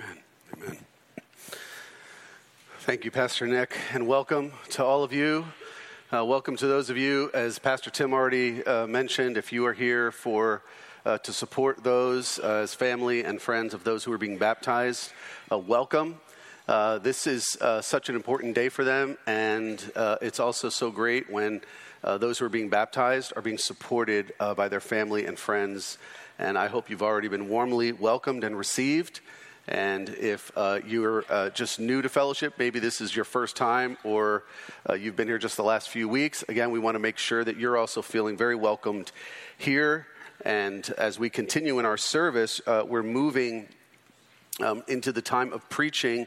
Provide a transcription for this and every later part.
Amen. Amen. Thank you, Pastor Nick, and welcome to all of you. Uh, welcome to those of you, as Pastor Tim already uh, mentioned, if you are here for uh, to support those uh, as family and friends of those who are being baptized, uh, welcome. Uh, this is such an important day for them, and it's also so great when those who are being baptized are being supported by their family and friends. And I hope you've already been warmly welcomed and received. And if uh, you're uh, just new to fellowship, maybe this is your first time or uh, you've been here just the last few weeks, again, we want to make sure that you're also feeling very welcomed here. And as we continue in our service, uh, we're moving um, into the time of preaching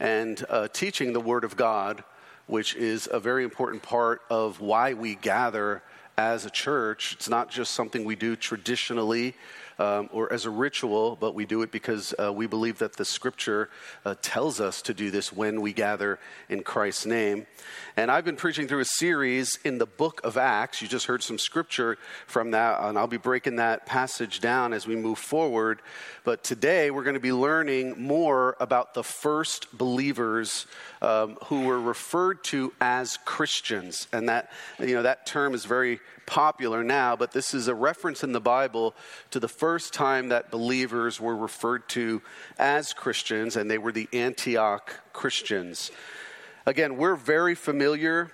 and uh, teaching the Word of God, which is a very important part of why we gather as a church. It's not just something we do traditionally um, or as a ritual, but we do it because uh, we believe that the scripture uh, tells us to do this when we gather in Christ's name. And I've been preaching through a series in the book of Acts. You just heard some scripture from that, and I'll be breaking that passage down as we move forward. But today we're going to be learning more about the first believers um, who were referred to as Christians. And that, you know, that term is very popular now, but this is a reference in the Bible to the first time that believers were referred to as Christians, and they were the Antioch Christians. Again, we're very familiar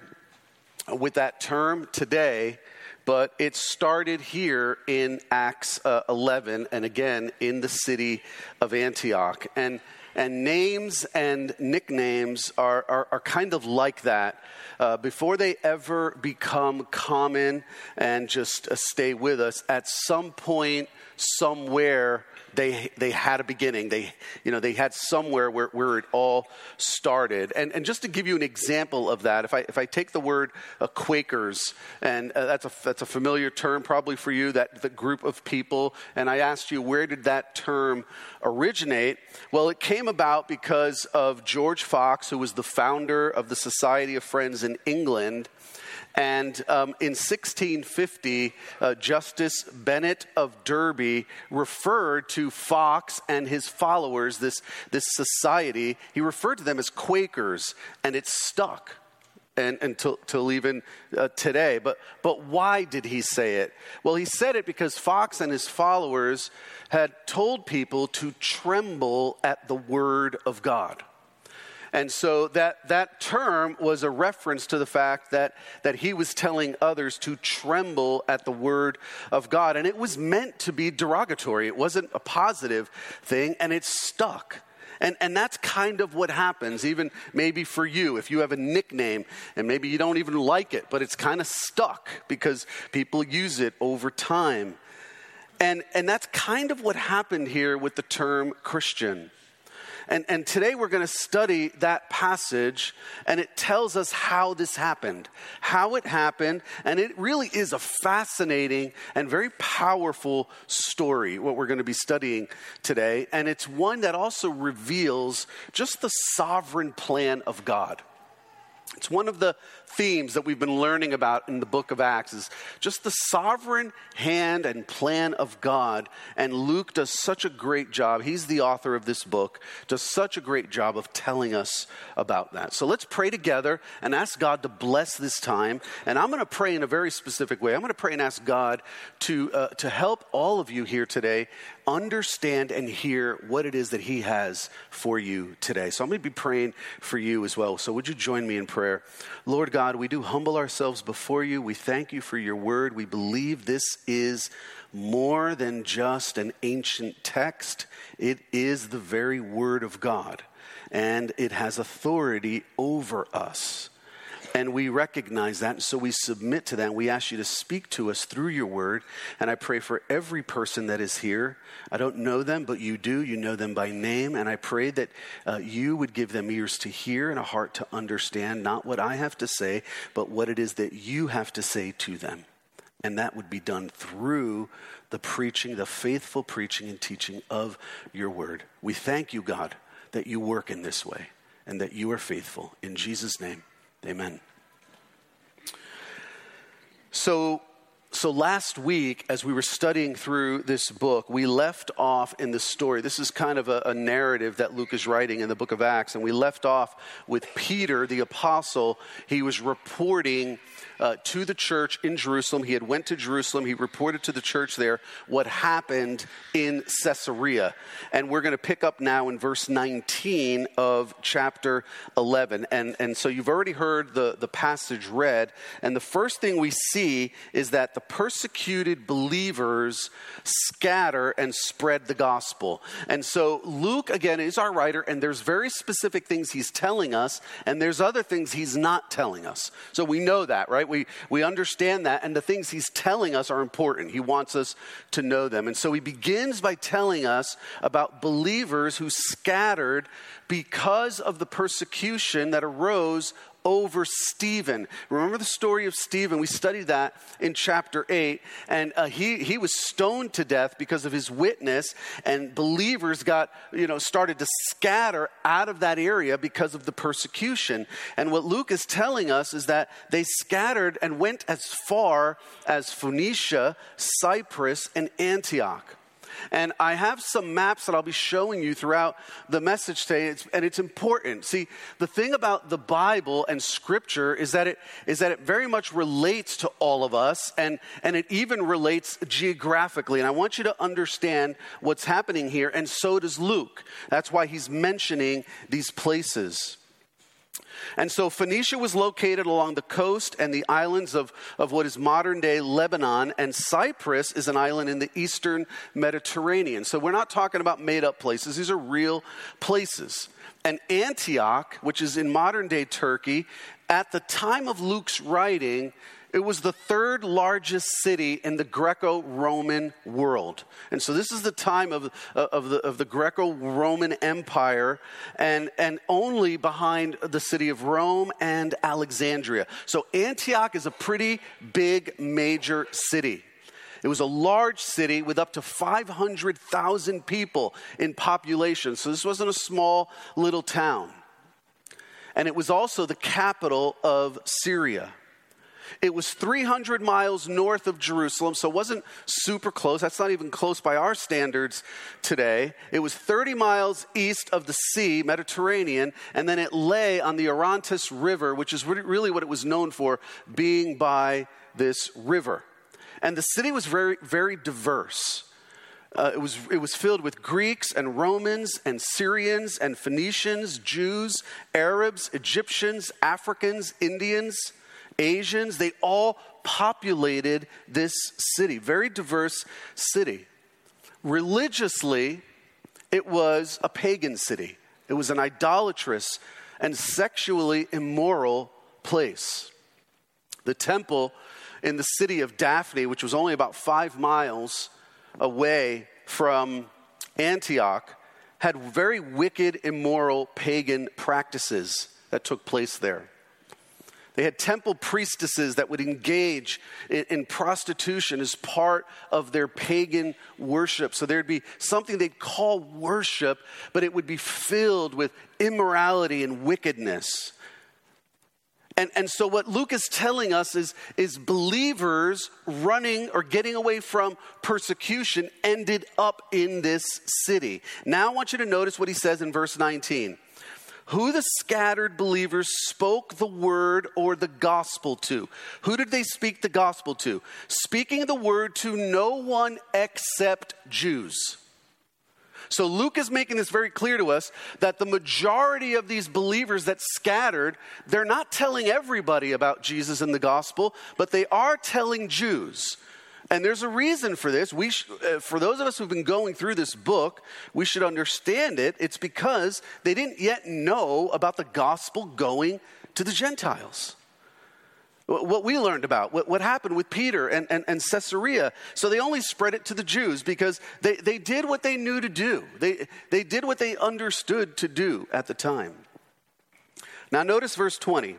with that term today, but it started here in Acts uh, 11 and again in the city of Antioch. And and names and nicknames are, are, are kind of like that. Uh, before they ever become common and just uh, stay with us, at some point, somewhere, they, they had a beginning. They, you know, they had somewhere where, where it all started. And, and just to give you an example of that, if I, if I take the word uh, Quakers, and uh, that's, a, that's a familiar term probably for you, that the group of people, and I asked you, where did that term originate? Well, it came about because of George Fox, who was the founder of the Society of Friends in England. And um, in 1650, uh, Justice Bennett of Derby referred to Fox and his followers, this, this society, he referred to them as Quakers, and it stuck. And, until even uh, today. But, but why did he say it? Well, he said it because Fox and his followers had told people to tremble at the word of God. And so that, that term was a reference to the fact that, that he was telling others to tremble at the word of God. And it was meant to be derogatory, it wasn't a positive thing, and it stuck. And, and that's kind of what happens, even maybe for you, if you have a nickname and maybe you don't even like it, but it's kind of stuck because people use it over time. And, and that's kind of what happened here with the term Christian. And, and today we're going to study that passage, and it tells us how this happened, how it happened, and it really is a fascinating and very powerful story, what we're going to be studying today. And it's one that also reveals just the sovereign plan of God. It's one of the themes that we've been learning about in the book of Acts is just the sovereign hand and plan of God. And Luke does such a great job. He's the author of this book, does such a great job of telling us about that. So let's pray together and ask God to bless this time. And I'm going to pray in a very specific way. I'm going to pray and ask God to, uh, to help all of you here today understand and hear what it is that He has for you today. So I'm going to be praying for you as well. So would you join me in prayer? Lord God, we do humble ourselves before you. We thank you for your word. We believe this is more than just an ancient text, it is the very word of God, and it has authority over us. And we recognize that. And so we submit to that. We ask you to speak to us through your word. And I pray for every person that is here. I don't know them, but you do. You know them by name. And I pray that uh, you would give them ears to hear and a heart to understand not what I have to say, but what it is that you have to say to them. And that would be done through the preaching, the faithful preaching and teaching of your word. We thank you, God, that you work in this way and that you are faithful. In Jesus' name. Amen. So, So, last week, as we were studying through this book, we left off in the story. This is kind of a, a, narrative that Luke is writing in the book of Acts. And we left off with Peter, the apostle. He was reporting uh, to the church in Jerusalem. He had went to Jerusalem. He reported to the church there what happened in Caesarea. And we're going to pick up now in verse 19 of chapter 11. And, and so you've already heard the, the passage read. And the first thing we see is that the persecuted believers scatter and spread the gospel. And so Luke, again, is our writer, and there's very specific things he's telling us, and there's other things he's not telling us. So we know that, right? We, we understand that, and the things he's telling us are important. He wants us to know them. And so he begins by telling us about believers who scattered because of the persecution that arose over Stephen. Remember the story of Stephen? We studied that in chapter 8. And uh, he, he was stoned to death because of his witness, and believers got, you know, started to scatter out of that area because of the persecution. And what Luke is telling us is that they scattered and went as far as Phoenicia, Cyprus, and Antioch. And I have some maps that I'll be showing you throughout the message today, it's, and it's important. See, the thing about the Bible and Scripture is that it is that it very much relates to all of us, and and it even relates geographically. And I want you to understand what's happening here, and so does Luke. That's why he's mentioning these places. And so Phoenicia was located along the coast and the islands of, of what is modern day Lebanon, and Cyprus is an island in the eastern Mediterranean. So we're not talking about made up places, these are real places. And Antioch, which is in modern day Turkey, at the time of Luke's writing, it was the third largest city in the Greco Roman world. And so this is the time of, uh, of the, of the Greco Roman Empire, and, and only behind the city of Rome and Alexandria. So Antioch is a pretty big, major city. It was a large city with up to 500,000 people in population. So this wasn't a small little town. And it was also the capital of Syria. It was 300 miles north of Jerusalem, so it wasn't super close. That's not even close by our standards today. It was 30 miles east of the sea, Mediterranean, and then it lay on the Orontes River, which is really what it was known for, being by this river. And the city was very, very diverse. Uh, it, was, it was filled with Greeks and Romans and Syrians and Phoenicians, Jews, Arabs, Egyptians, Africans, Indians. Asians, they all populated this city, very diverse city. Religiously, it was a pagan city. It was an idolatrous and sexually immoral place. The temple in the city of Daphne, which was only about five miles away from Antioch, had very wicked, immoral, pagan practices that took place there. They had temple priestesses that would engage in, in, prostitution as part of their pagan worship. So there'd be something they'd call worship, but it would be filled with immorality and wickedness. And, and so, what Luke is telling us is, is believers running or getting away from persecution ended up in this city. Now, I want you to notice what he says in verse 19 who the scattered believers spoke the word or the gospel to. Who did they speak the gospel to? Speaking the word to no one except Jews. So Luke is making this very clear to us that the majority of these believers that scattered, they're not telling everybody about Jesus and the gospel, but they are telling Jews. And there's a reason for this. We sh- uh, for those of us who've been going through this book, we should understand it. It's because they didn't yet know about the gospel going to the Gentiles. What we learned about, what, what happened with Peter and, and, and Caesarea. So they only spread it to the Jews because they, they did what they knew to do. They, they did what they understood to do at the time. Now, notice verse 20.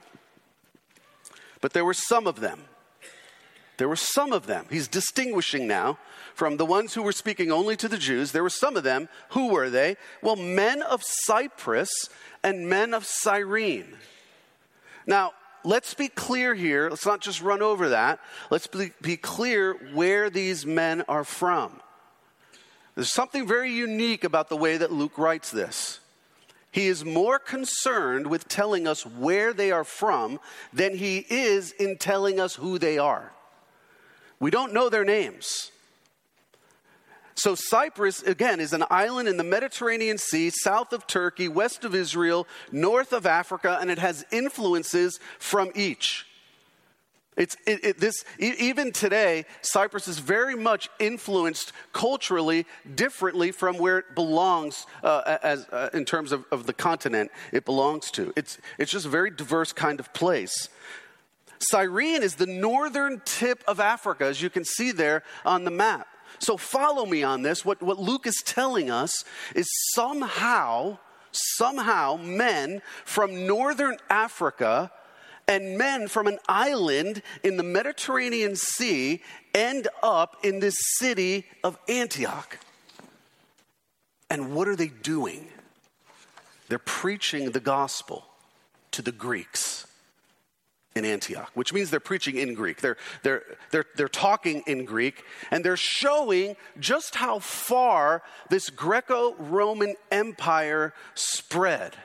But there were some of them there were some of them. He's distinguishing now from the ones who were speaking only to the Jews. There were some of them. Who were they? Well, men of Cyprus and men of Cyrene. Now, let's be clear here. Let's not just run over that. Let's be, be clear where these men are from. There's something very unique about the way that Luke writes this. He is more concerned with telling us where they are from than he is in telling us who they are. We don't know their names. So, Cyprus, again, is an island in the Mediterranean Sea, south of Turkey, west of Israel, north of Africa, and it has influences from each. It's it, it, this even today. Cyprus is very much influenced culturally differently from where it belongs uh, as uh, in terms of, of the continent it belongs to. It's it's just a very diverse kind of place. Cyrene is the northern tip of Africa, as you can see there on the map. So follow me on this. What, what Luke is telling us is somehow, somehow, men from northern Africa and men from an island in the Mediterranean Sea end up in this city of Antioch. And what are they doing? They're preaching the gospel to the Greeks in Antioch, which means they're preaching in Greek. They're, they're, they're, they're talking in Greek, and they're showing just how far this Greco Roman Empire spread.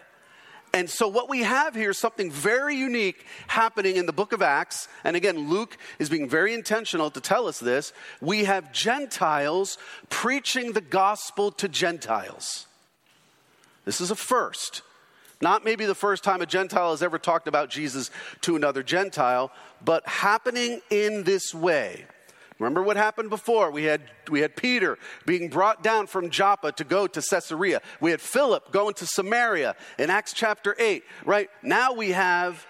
And so, what we have here is something very unique happening in the book of Acts. And again, Luke is being very intentional to tell us this. We have Gentiles preaching the gospel to Gentiles. This is a first. Not maybe the first time a Gentile has ever talked about Jesus to another Gentile, but happening in this way. Remember what happened before? We had, we had Peter being brought down from Joppa to go to Caesarea. We had Philip going to Samaria in Acts chapter 8, right? Now we have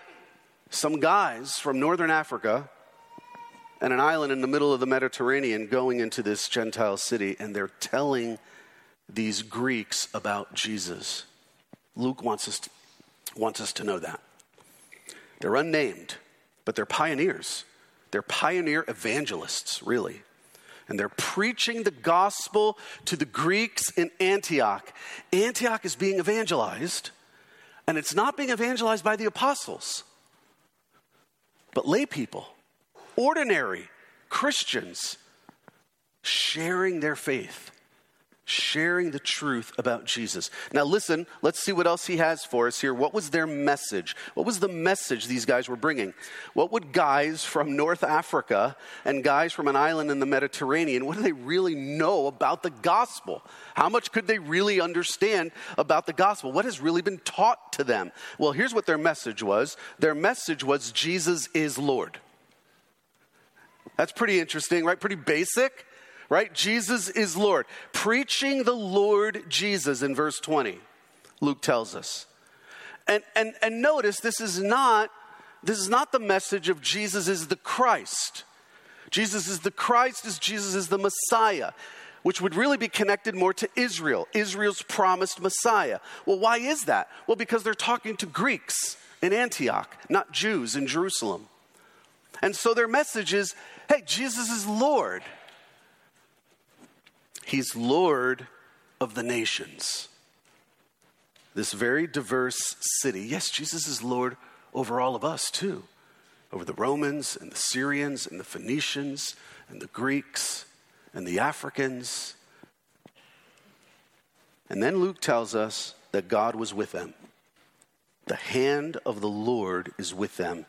some guys from northern Africa and an island in the middle of the Mediterranean going into this Gentile city, and they're telling these Greeks about Jesus. Luke wants us to, wants us to know that. They're unnamed, but they're pioneers. They're pioneer evangelists, really. And they're preaching the gospel to the Greeks in Antioch. Antioch is being evangelized, and it's not being evangelized by the apostles, but lay people, ordinary Christians, sharing their faith sharing the truth about Jesus. Now, listen, let's see what else he has for us here. What was their message? What was the message these guys were bringing? What would guys from North Africa and guys from an island in the Mediterranean, what do they really know about the gospel? How much could they really understand about the gospel? What has really been taught to them? Well, here's what their message was their message was Jesus is Lord. That's pretty interesting, right? Pretty basic right? Jesus is Lord. Preaching the Lord Jesus in verse 20, Luke tells us. And, and, and notice this is not this is not the message of Jesus is the Christ. Jesus is the Christ as Jesus is the Messiah, which would really be connected more to Israel, Israel's promised Messiah. Well, why is that? Well, because they're talking to Greeks in Antioch, not Jews in Jerusalem. And so their message is hey, Jesus is Lord. He's Lord of the nations. This very diverse city. Yes, Jesus is Lord over all of us too, over the Romans and the Syrians and the Phoenicians and the Greeks and the Africans. And then Luke tells us that God was with them. The hand of the Lord is with them.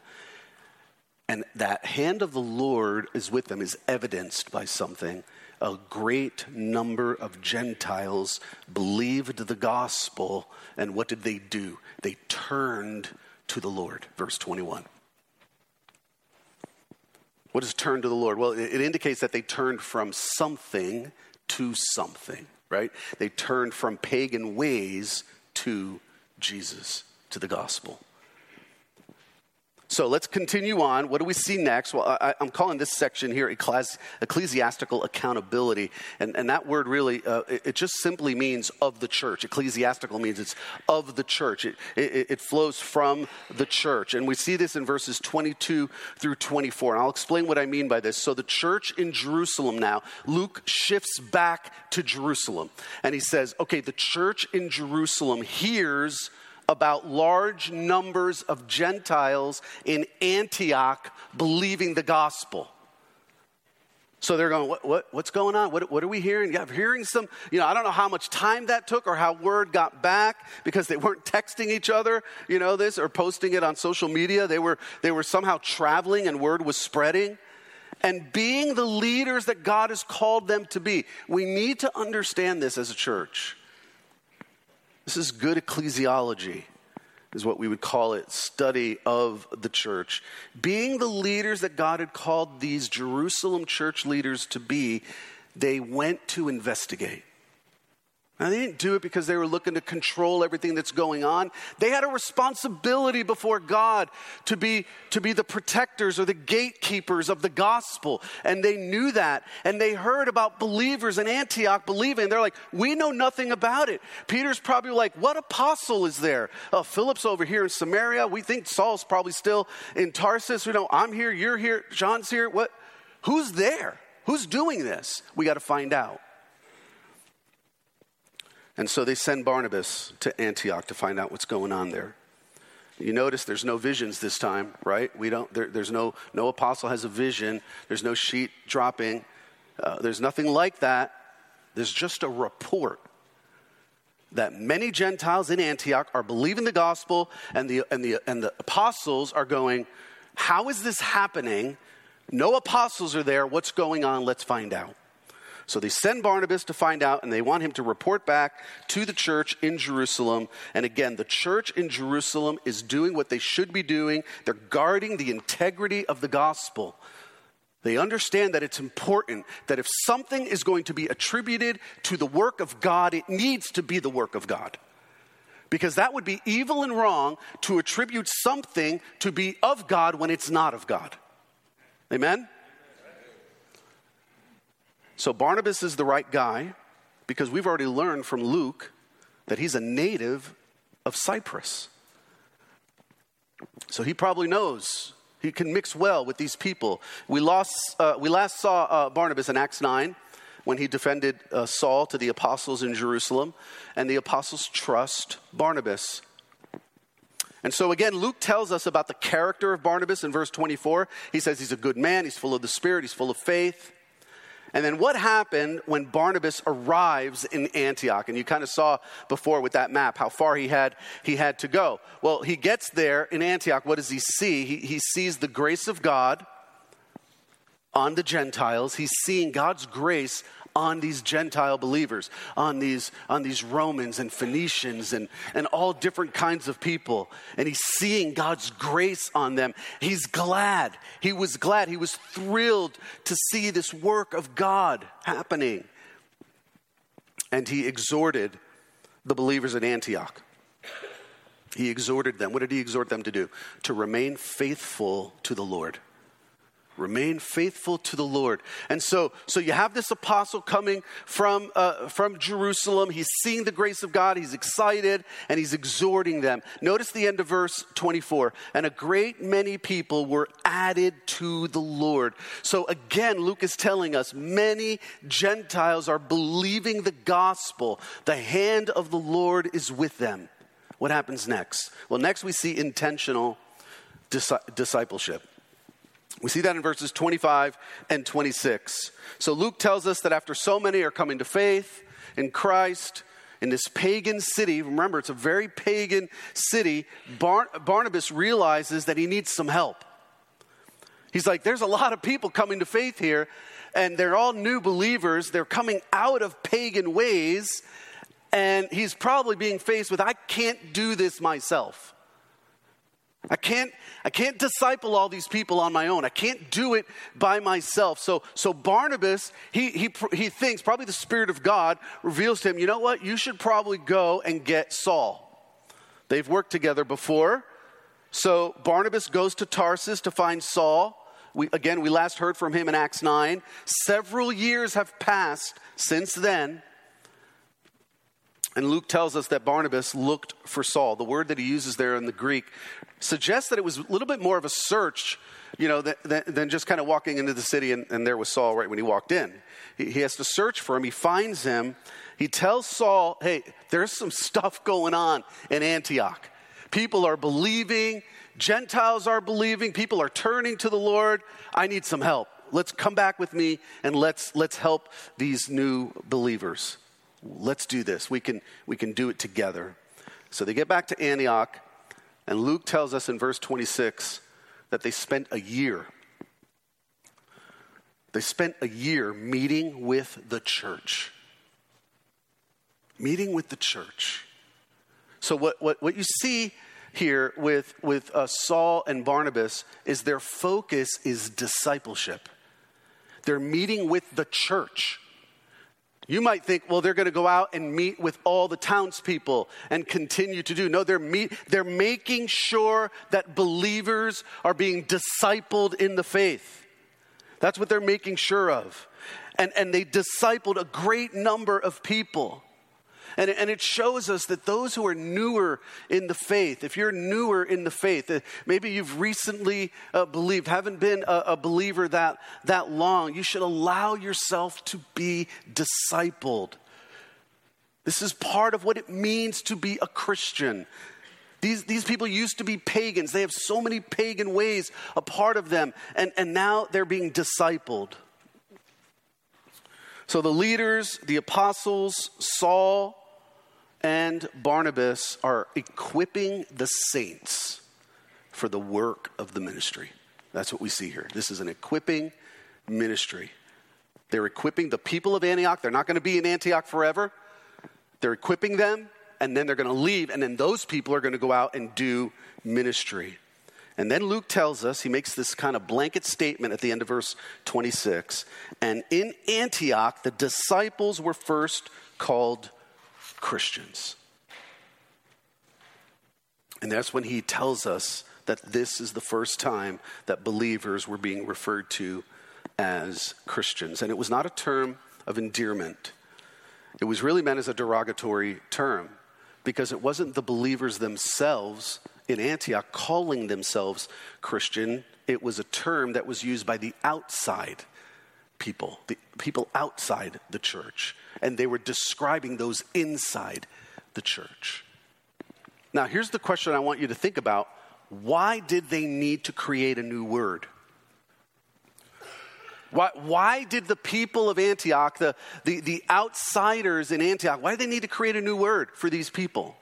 And that hand of the Lord is with them is evidenced by something a great number of Gentiles believed the gospel, and what did they do? They turned to the Lord. Verse 21. What does turn to the Lord? Well, it indicates that they turned from something to something, right? They turned from pagan ways to Jesus, to the gospel. So let's continue on. What do we see next? Well, I, am calling this section here ecclesiastical accountability. And, and that word really, uh, it, it, just simply means of the church. Ecclesiastical means it's of the church, it, it, it flows from the church. And we see this in verses 22 through 24. And I'll explain what I mean by this. So the church in Jerusalem now, Luke shifts back to Jerusalem. And he says, okay, the church in Jerusalem hears about large numbers of Gentiles in Antioch believing the gospel. So they're going, what, what, what's going on? What, what are we hearing? Yeah, hearing some, you know, I don't know how much time that took or how word got back because they weren't texting each other, you know, this or posting it on social media. They were, they were somehow traveling and word was spreading. And being the leaders that God has called them to be, we need to understand this as a church. This is good ecclesiology is what we would call it study of the church. Being the leaders that God had called these Jerusalem church leaders to be, they went to investigate. Now, they didn't do it because they were looking to control everything that's going on. They had a responsibility before God to be, to be the protectors or the gatekeepers of the gospel. And they knew that. And they heard about believers in Antioch believing. They're like, we know nothing about it. Peter's probably like, what apostle is there? Oh, Philip's over here in Samaria. We think Saul's probably still in Tarsus. We know I'm here, you're here, John's here. What? Who's there? Who's doing this? We got to find out. And so they send Barnabas to Antioch to find out what's going on there. You notice there's no visions this time, right? We don't. There, there's no no apostle has a vision. There's no sheet dropping. Uh, there's nothing like that. There's just a report that many Gentiles in Antioch are believing the gospel, and the and the and the apostles are going. How is this happening? No apostles are there. What's going on? Let's find out. So they send Barnabas to find out, and they want him to report back to the church in Jerusalem. And again, the church in Jerusalem is doing what they should be doing. They're guarding the integrity of the gospel. They understand that it's important that if something is going to be attributed to the work of God, it needs to be the work of God. Because that would be evil and wrong to attribute something to be of God when it's not of God. Amen? So Barnabas is the right guy because we've already learned from Luke that he's a native of Cyprus. So he probably knows. He can mix well with these people. We, lost, uh, we last saw uh, Barnabas in Acts 9 when he defended uh, Saul to the apostles in Jerusalem, and the apostles trust Barnabas. And so again, Luke tells us about the character of Barnabas in verse 24. He says he's a good man, he's full of the Spirit, he's full of faith. And then what happened when Barnabas arrives in Antioch? And you kind of saw before with that map how far he had, he had to go. Well, he gets there in Antioch. What does he see? He, he sees the grace of God on the Gentiles. He's seeing God's grace on these Gentile believers, on these, on these Romans and Phoenicians and, and all different kinds of people. And he's seeing God's grace on them. He's glad. He was glad. He was thrilled to see this work of God happening. And he exhorted the believers at Antioch. He exhorted them. What did he exhort them to do? To remain faithful to the Lord. Remain faithful to the Lord. And so, so you have this apostle coming from, uh, from Jerusalem. He's seeing the grace of God. He's excited and he's exhorting them. Notice the end of verse 24. And a great many people were added to the Lord. So again, Luke is telling us many Gentiles are believing the gospel. The hand of the Lord is with them. What happens next? Well, next we see intentional discipleship. We see that in verses 25 and 26. So Luke tells us that after so many are coming to faith in Christ, in this pagan city, remember it's a very pagan city, Bar- Barnabas realizes that he needs some help. He's like, there's a lot of people coming to faith here, and they're all new believers. They're coming out of pagan ways, and he's probably being faced with, I can't do this myself. I can't, I can't disciple all these people on my own. I can't do it by myself. So, so Barnabas, he, he, he thinks, probably the Spirit of God reveals to him, you know what? You should probably go and get Saul. They've worked together before. So Barnabas goes to Tarsus to find Saul. We, again, we last heard from him in Acts 9. Several years have passed since then. And Luke tells us that Barnabas looked for Saul. The word that he uses there in the Greek suggests that it was a little bit more of a search, you know, than, than just kind of walking into the city and, and, there was Saul right when he walked in. He, he has to search for him. He finds him. He tells Saul, hey, there's some stuff going on in Antioch. People are believing, Gentiles are believing, people are turning to the Lord. I need some help. Let's come back with me and let's, let's help these new believers. Let's do this. We can, we can do it together. So they get back to Antioch, and Luke tells us in verse 26 that they spent a year. They spent a year meeting with the church. Meeting with the church. So, what, what, what you see here with, with uh, Saul and Barnabas is their focus is discipleship. They're meeting with the church. You might think, well, they're going to go out and meet with all the townspeople and continue to do. No, they're, meet, they're making sure that believers are being discipled in the faith. That's what they're making sure of. And, and they discipled a great number of people. And, and it shows us that those who are newer in the faith, if you're newer in the faith, maybe you've recently uh, believed, haven't been a, a believer that, that long, you should allow yourself to be discipled. This is part of what it means to be a Christian. These, these people used to be pagans. They have so many pagan ways a part of them, and, and now they're being discipled. So the leaders, the apostles, Saul, and Barnabas are equipping the saints for the work of the ministry. That's what we see here. This is an equipping ministry. They're equipping the people of Antioch. They're not going to be in Antioch forever. They're equipping them, and then they're going to leave, and then those people are going to go out and do ministry. And then Luke tells us, he makes this kind of blanket statement at the end of verse 26. And in Antioch, the disciples were first called Christians. And that's when he tells us that this is the first time that believers were being referred to as Christians. And it was not a term of endearment, it was really meant as a derogatory term because it wasn't the believers themselves in Antioch calling themselves Christian. It was a term that was used by the outside people, the people outside the church, and they were describing those inside the church. Now, here's the question I want you to think about why did they need to create a new word? Why, why did the people of Antioch, the, the, the outsiders in Antioch, why did they need to create a new word for these people?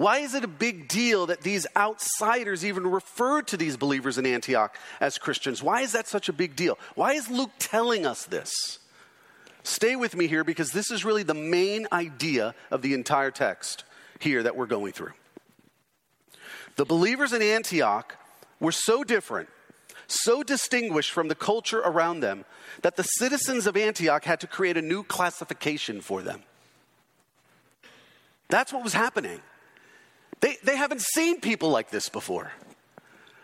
Why is it a big deal that these outsiders even referred to these believers in Antioch as Christians? Why is that such a big deal? Why is Luke telling us this? Stay with me here because this is really the main idea of the entire text here that we're going through. The believers in Antioch were so different, so distinguished from the culture around them, that the citizens of Antioch had to create a new classification for them. That's what was happening. They, they haven't seen people like this before.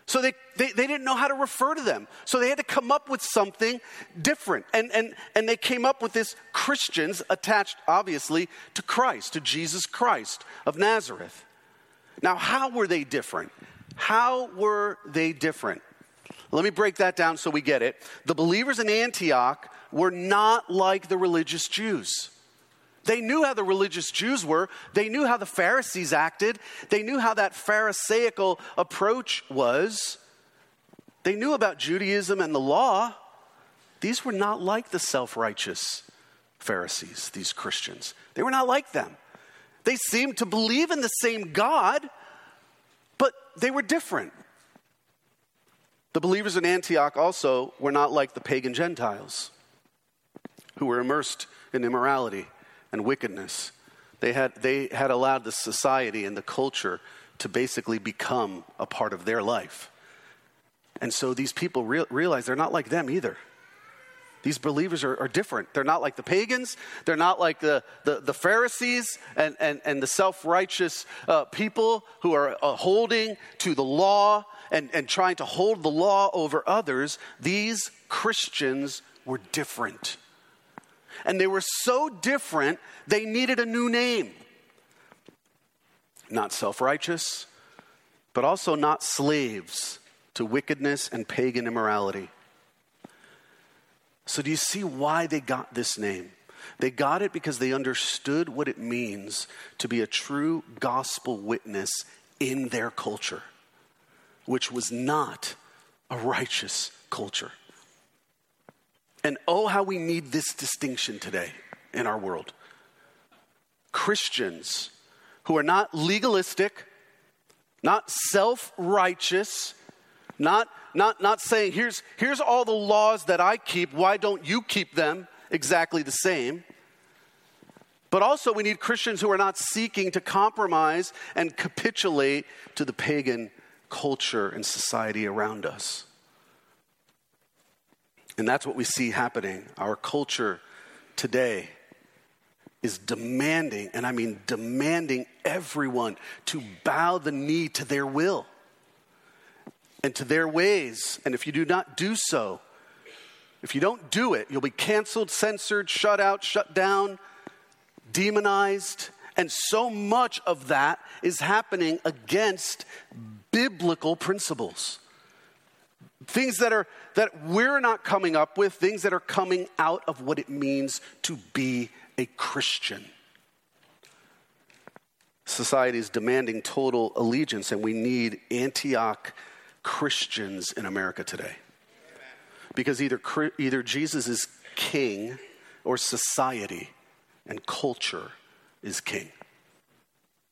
So they, they, they didn't know how to refer to them. So they had to come up with something different. And, and, and they came up with this Christians attached, obviously, to Christ, to Jesus Christ of Nazareth. Now, how were they different? How were they different? Let me break that down so we get it. The believers in Antioch were not like the religious Jews. They knew how the religious Jews were. They knew how the Pharisees acted. They knew how that Pharisaical approach was. They knew about Judaism and the law. These were not like the self righteous Pharisees, these Christians. They were not like them. They seemed to believe in the same God, but they were different. The believers in Antioch also were not like the pagan Gentiles who were immersed in immorality and wickedness. They had, they had allowed the society and the culture to basically become a part of their life. And so these people re- realize they're not like them either. These believers are, are, different. They're not like the pagans. They're not like the, the, the Pharisees and, and, and the self righteous uh, people who are uh, holding to the law and, and trying to hold the law over others. These Christians were different and they were so different, they needed a new name. Not self righteous, but also not slaves to wickedness and pagan immorality. So, do you see why they got this name? They got it because they understood what it means to be a true gospel witness in their culture, which was not a righteous culture. And oh, how we need this distinction today in our world. Christians who are not legalistic, not self righteous, not, not, not saying, here's, here's all the laws that I keep, why don't you keep them exactly the same? But also, we need Christians who are not seeking to compromise and capitulate to the pagan culture and society around us. And that's what we see happening. Our culture today is demanding, and I mean demanding everyone to bow the knee to their will and to their ways. And if you do not do so, if you don't do it, you'll be canceled, censored, shut out, shut down, demonized. And so much of that is happening against biblical principles. Things that are that we're not coming up with, things that are coming out of what it means to be a Christian. Society is demanding total allegiance, and we need Antioch Christians in America today. Because either, either Jesus is king or society and culture is king.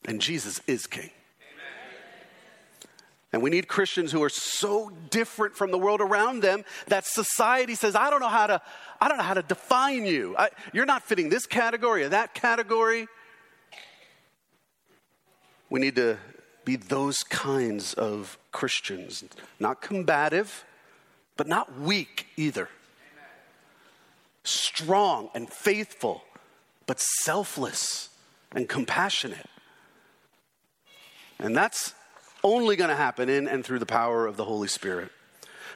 And Jesus is king. And we need Christians who are so different from the world around them that society says, I don't know how to, I don't know how to define you. I, you're not fitting this category or that category. We need to be those kinds of Christians, not combative, but not weak either. Strong and faithful, but selfless and compassionate. And that's only going to happen in and through the power of the Holy Spirit.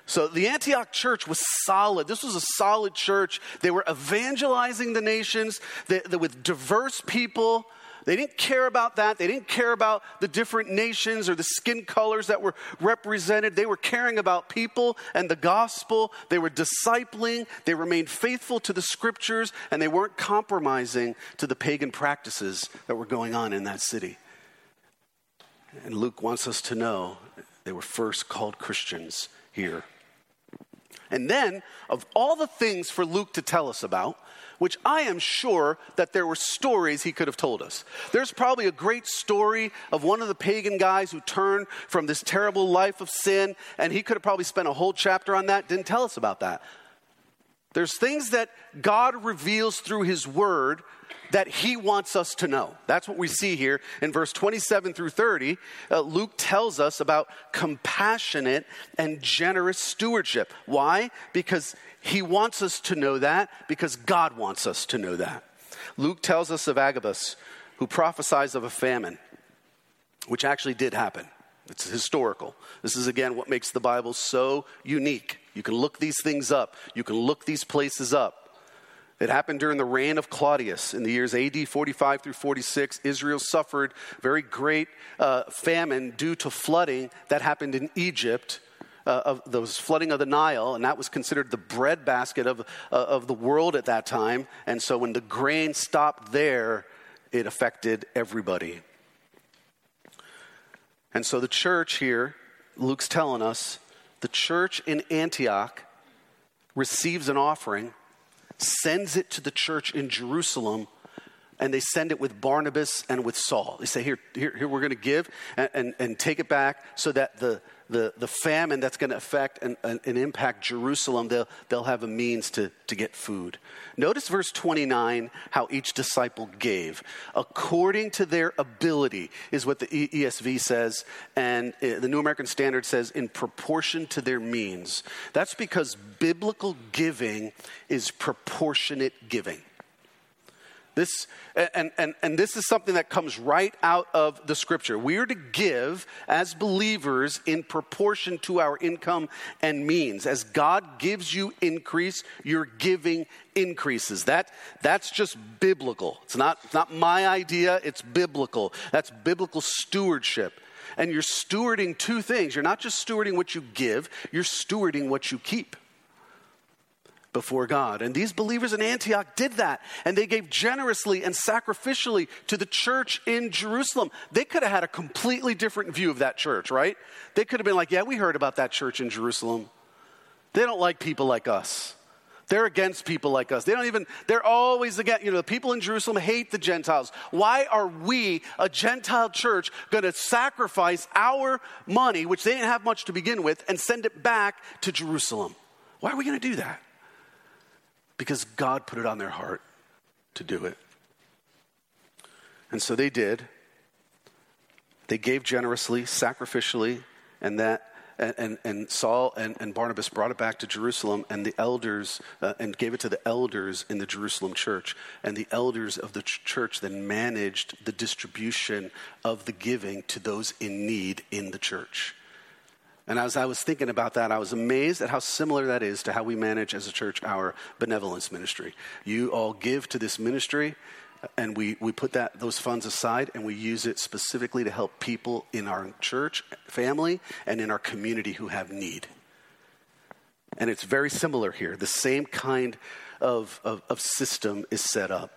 So the Antioch church was solid. This was a solid church. They were evangelizing the nations they, they, with diverse people they didn't care about that. They didn't care about the different nations or the skin colors that were represented. They were caring about people and the gospel. They were discipling. They remained faithful to the scriptures, and they weren't compromising to the pagan practices that were going on in that city. And Luke wants us to know they were first called Christians here. And then, of all the things for Luke to tell us about, which I am sure that there were stories he could have told us. There's probably a great story of one of the pagan guys who turned from this terrible life of sin, and he could have probably spent a whole chapter on that, didn't tell us about that. There's things that God reveals through his word that he wants us to know. That's what we see here in verse 27 through 30. Uh, Luke tells us about compassionate and generous stewardship. Why? Because he wants us to know that because God wants us to know that. Luke tells us of Agabus, who prophesies of a famine, which actually did happen. It's historical. This is again what makes the Bible so unique. You can look these things up, you can look these places up. It happened during the reign of Claudius in the years AD 45 through 46. Israel suffered very great uh, famine due to flooding that happened in Egypt uh, of those flooding of the Nile, and that was considered the breadbasket of, uh, of the world at that time. And so when the grain stopped there, it affected everybody. And so the church here, Luke's telling us, the church in Antioch receives an offering, sends it to the church in Jerusalem, and they send it with Barnabas and with Saul. They say, Here, here, here we're going to give and, and, and take it back so that the, the, the famine that's going to affect and, and, and, impact Jerusalem, they'll, they'll have a means to, to get food. Notice verse 29 how each disciple gave. According to their ability, is what the ESV says, and uh, the New American Standard says, in proportion to their means. That's because biblical giving is proportionate giving. This, and, and, and this is something that comes right out of the scripture. We are to give as believers in proportion to our income and means. As God gives you increase, your giving increases. That, that's just biblical. It's not, it's not my idea, it's biblical. That's biblical stewardship. And you're stewarding two things. You're not just stewarding what you give, you're stewarding what you keep. Before God. And these believers in Antioch did that. And they gave generously and sacrificially to the church in Jerusalem. They could have had a completely different view of that church, right? They could have been like, yeah, we heard about that church in Jerusalem. They don't like people like us. They're against people like us. They don't even, they're always against, you know, the people in Jerusalem hate the Gentiles. Why are we, a Gentile church, going to sacrifice our money, which they didn't have much to begin with, and send it back to Jerusalem? Why are we going to do that? Because God put it on their heart to do it. And so they did. They gave generously, sacrificially, and that and, and, Saul and, and, Barnabas brought it back to Jerusalem, and the elders, uh, and gave it to the elders in the Jerusalem church. And the elders of the ch- church then managed the distribution of the giving to those in need in the church. And as I was thinking about that, I was amazed at how similar that is to how we manage as a church our benevolence ministry. You all give to this ministry, and we, we put that, those funds aside and we use it specifically to help people in our church family and in our community who have need. And it's very similar here. The same kind of, of, of system is set up.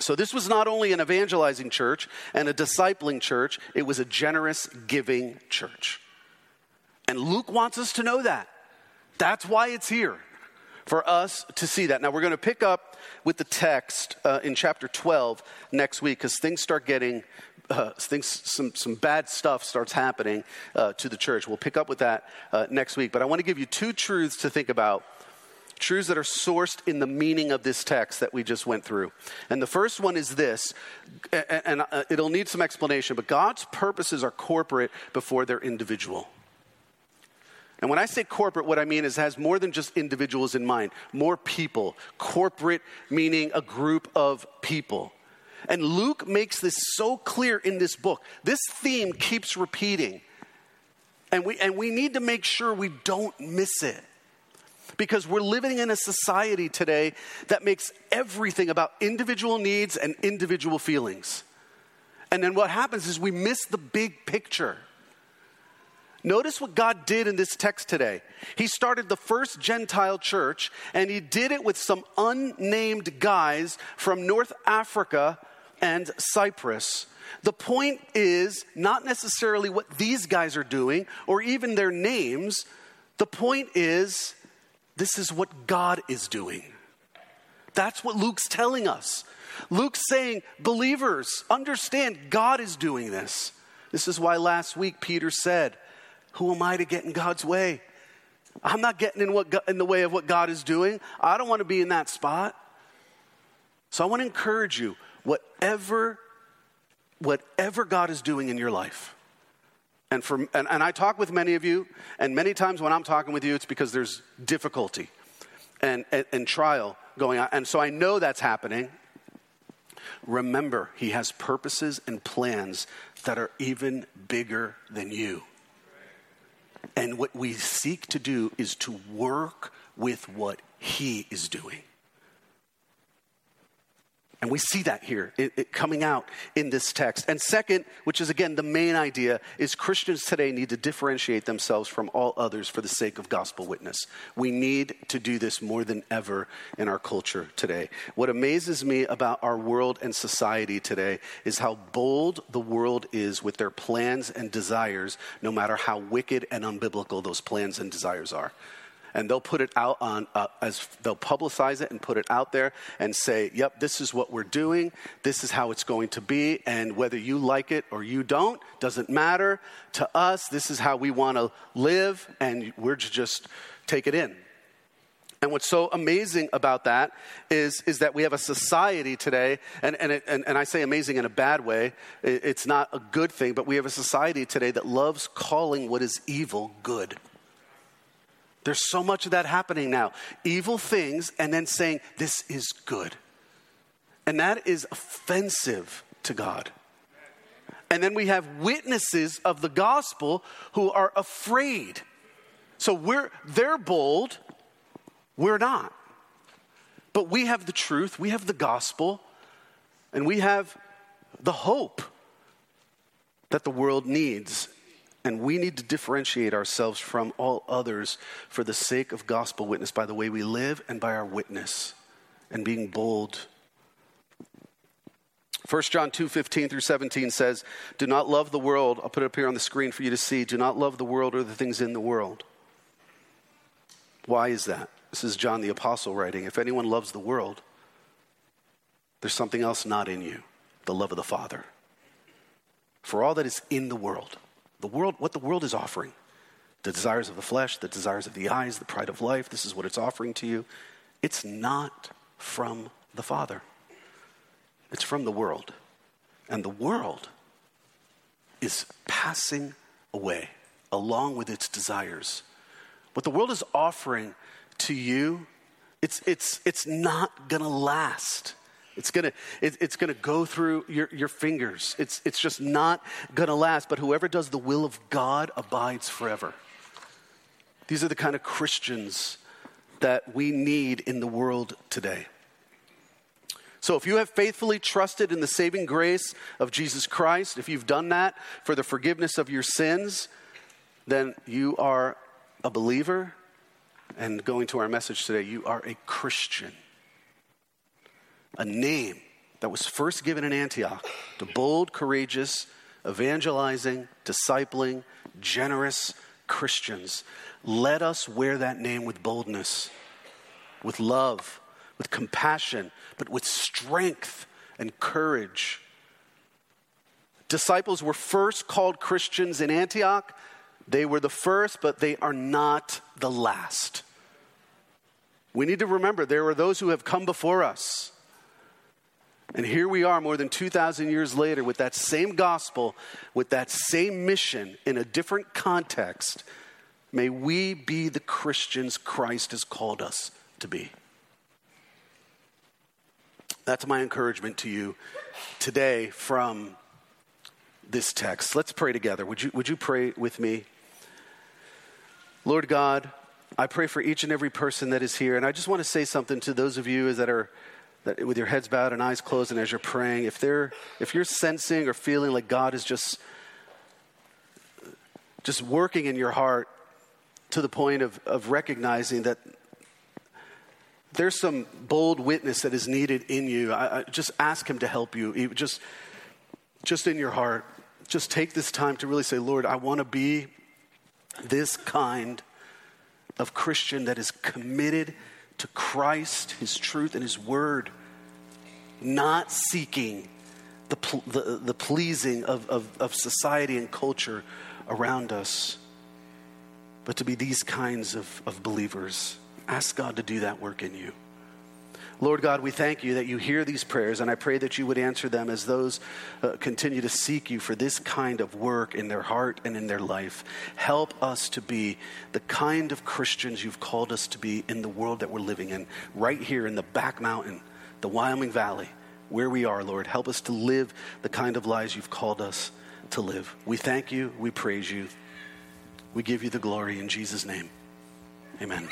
So, this was not only an evangelizing church and a discipling church, it was a generous giving church. And Luke wants us to know that. That's why it's here for us to see that. Now, we're going to pick up with the text uh, in chapter 12 next week because things start getting. Uh, things, some, some bad stuff starts happening uh, to the church. We'll pick up with that uh, next week. But I want to give you two truths to think about truths that are sourced in the meaning of this text that we just went through. And the first one is this, and uh, it'll need some explanation, but God's purposes are corporate before they're individual. And when I say corporate, what I mean is has more than just individuals in mind, more people. Corporate meaning a group of people. And Luke makes this so clear in this book. This theme keeps repeating. And we, and we need to make sure we don't miss it. Because we're living in a society today that makes everything about individual needs and individual feelings. And then what happens is we miss the big picture. Notice what God did in this text today. He started the first Gentile church, and he did it with some unnamed guys from North Africa and Cyprus. The point is not necessarily what these guys are doing or even their names. The point is, this is what God is doing. That's what Luke's telling us. Luke's saying, believers, understand God is doing this. This is why last week Peter said, who am I to get in God's way? I'm not getting in, what, in the way of what God is doing. I don't want to be in that spot. So I want to encourage you whatever, whatever God is doing in your life. And, for, and, and I talk with many of you, and many times when I'm talking with you, it's because there's difficulty and, and, and trial going on. And so I know that's happening. Remember, He has purposes and plans that are even bigger than you. And what we seek to do is to work with what He is doing. And we see that here it, it coming out in this text. And second, which is again the main idea, is Christians today need to differentiate themselves from all others for the sake of gospel witness. We need to do this more than ever in our culture today. What amazes me about our world and society today is how bold the world is with their plans and desires, no matter how wicked and unbiblical those plans and desires are and they'll put it out on uh, as they'll publicize it and put it out there and say, "Yep, this is what we're doing. This is how it's going to be, and whether you like it or you don't doesn't matter to us. This is how we want to live, and we're to just take it in." And what's so amazing about that is, is that we have a society today, and, and, it, and, and I say amazing in a bad way, it's not a good thing, but we have a society today that loves calling what is evil good. There's so much of that happening now. Evil things and then saying, this is good. And that is offensive to God. And then we have witnesses of the gospel who are afraid. So we're they're bold, we're not. But we have the truth, we have the gospel, and we have the hope that the world needs And we need to differentiate ourselves from all others for the sake of gospel witness by the way we live and by our witness and being bold 1 John 2 15 through 17 says, Do not love the world. I'll put it up here on the screen for you to see. Do not love the world or the things in the world. Why is that? This is John the Apostle writing. If anyone loves the world, there's something else not in you the love of the Father. For all that is in the world, the world, what the world is offering, the desires of the flesh, the desires of the eyes, the pride of life, this is what it's offering to you. It's not from the Father. It's from the world. And the world is passing away along with its desires. What the world is offering to you, it's, it's, it's not going to last. It's gonna, it, it's gonna go through your, your fingers. It's, it's just not gonna last. But whoever does the will of God abides forever. These are the kind of Christians that we need in the world today. So, if you have faithfully trusted in the saving grace of Jesus Christ, if you've done that for the forgiveness of your sins, then you are a believer. And going to our message today, you are a Christian. A name that was first given in Antioch to bold, courageous, evangelizing, discipling, generous Christians. Let us wear that name with boldness, with love, with compassion, but with strength and courage. Disciples were first called Christians in Antioch. They were the first, but they are not the last. We need to remember there were those who have come before us. And here we are more than 2,000 years later with that same gospel, with that same mission in a different context. May we be the Christians Christ has called us to be. That's my encouragement to you today from this text. Let's pray together. Would you, would you pray with me? Lord God, I pray for each and every person that is here. And I just want to say something to those of you that are that with your heads bowed and eyes closed and as you're praying, if they're if you're sensing or feeling like God is just just working in your heart to the point of, of recognizing that there's some bold witness that is needed in you. I, I just ask Him to help you. Just, just in your heart, just take this time to really say, Lord, I want to be this kind of Christian that is committed to Christ, His truth, and His Word, not seeking the, the, the pleasing of, of, of society and culture around us, but to be these kinds of, of believers. Ask God to do that work in you. Lord God, we thank you that you hear these prayers, and I pray that you would answer them as those uh, continue to seek you for this kind of work in their heart and in their life. Help us to be the kind of Christians you've called us to be in the world that we're living in, right here in the back mountain, the Wyoming Valley, where we are, Lord. Help us to live the kind of lives you've called us to live. We thank you, we praise you, we give you the glory in Jesus' name. Amen.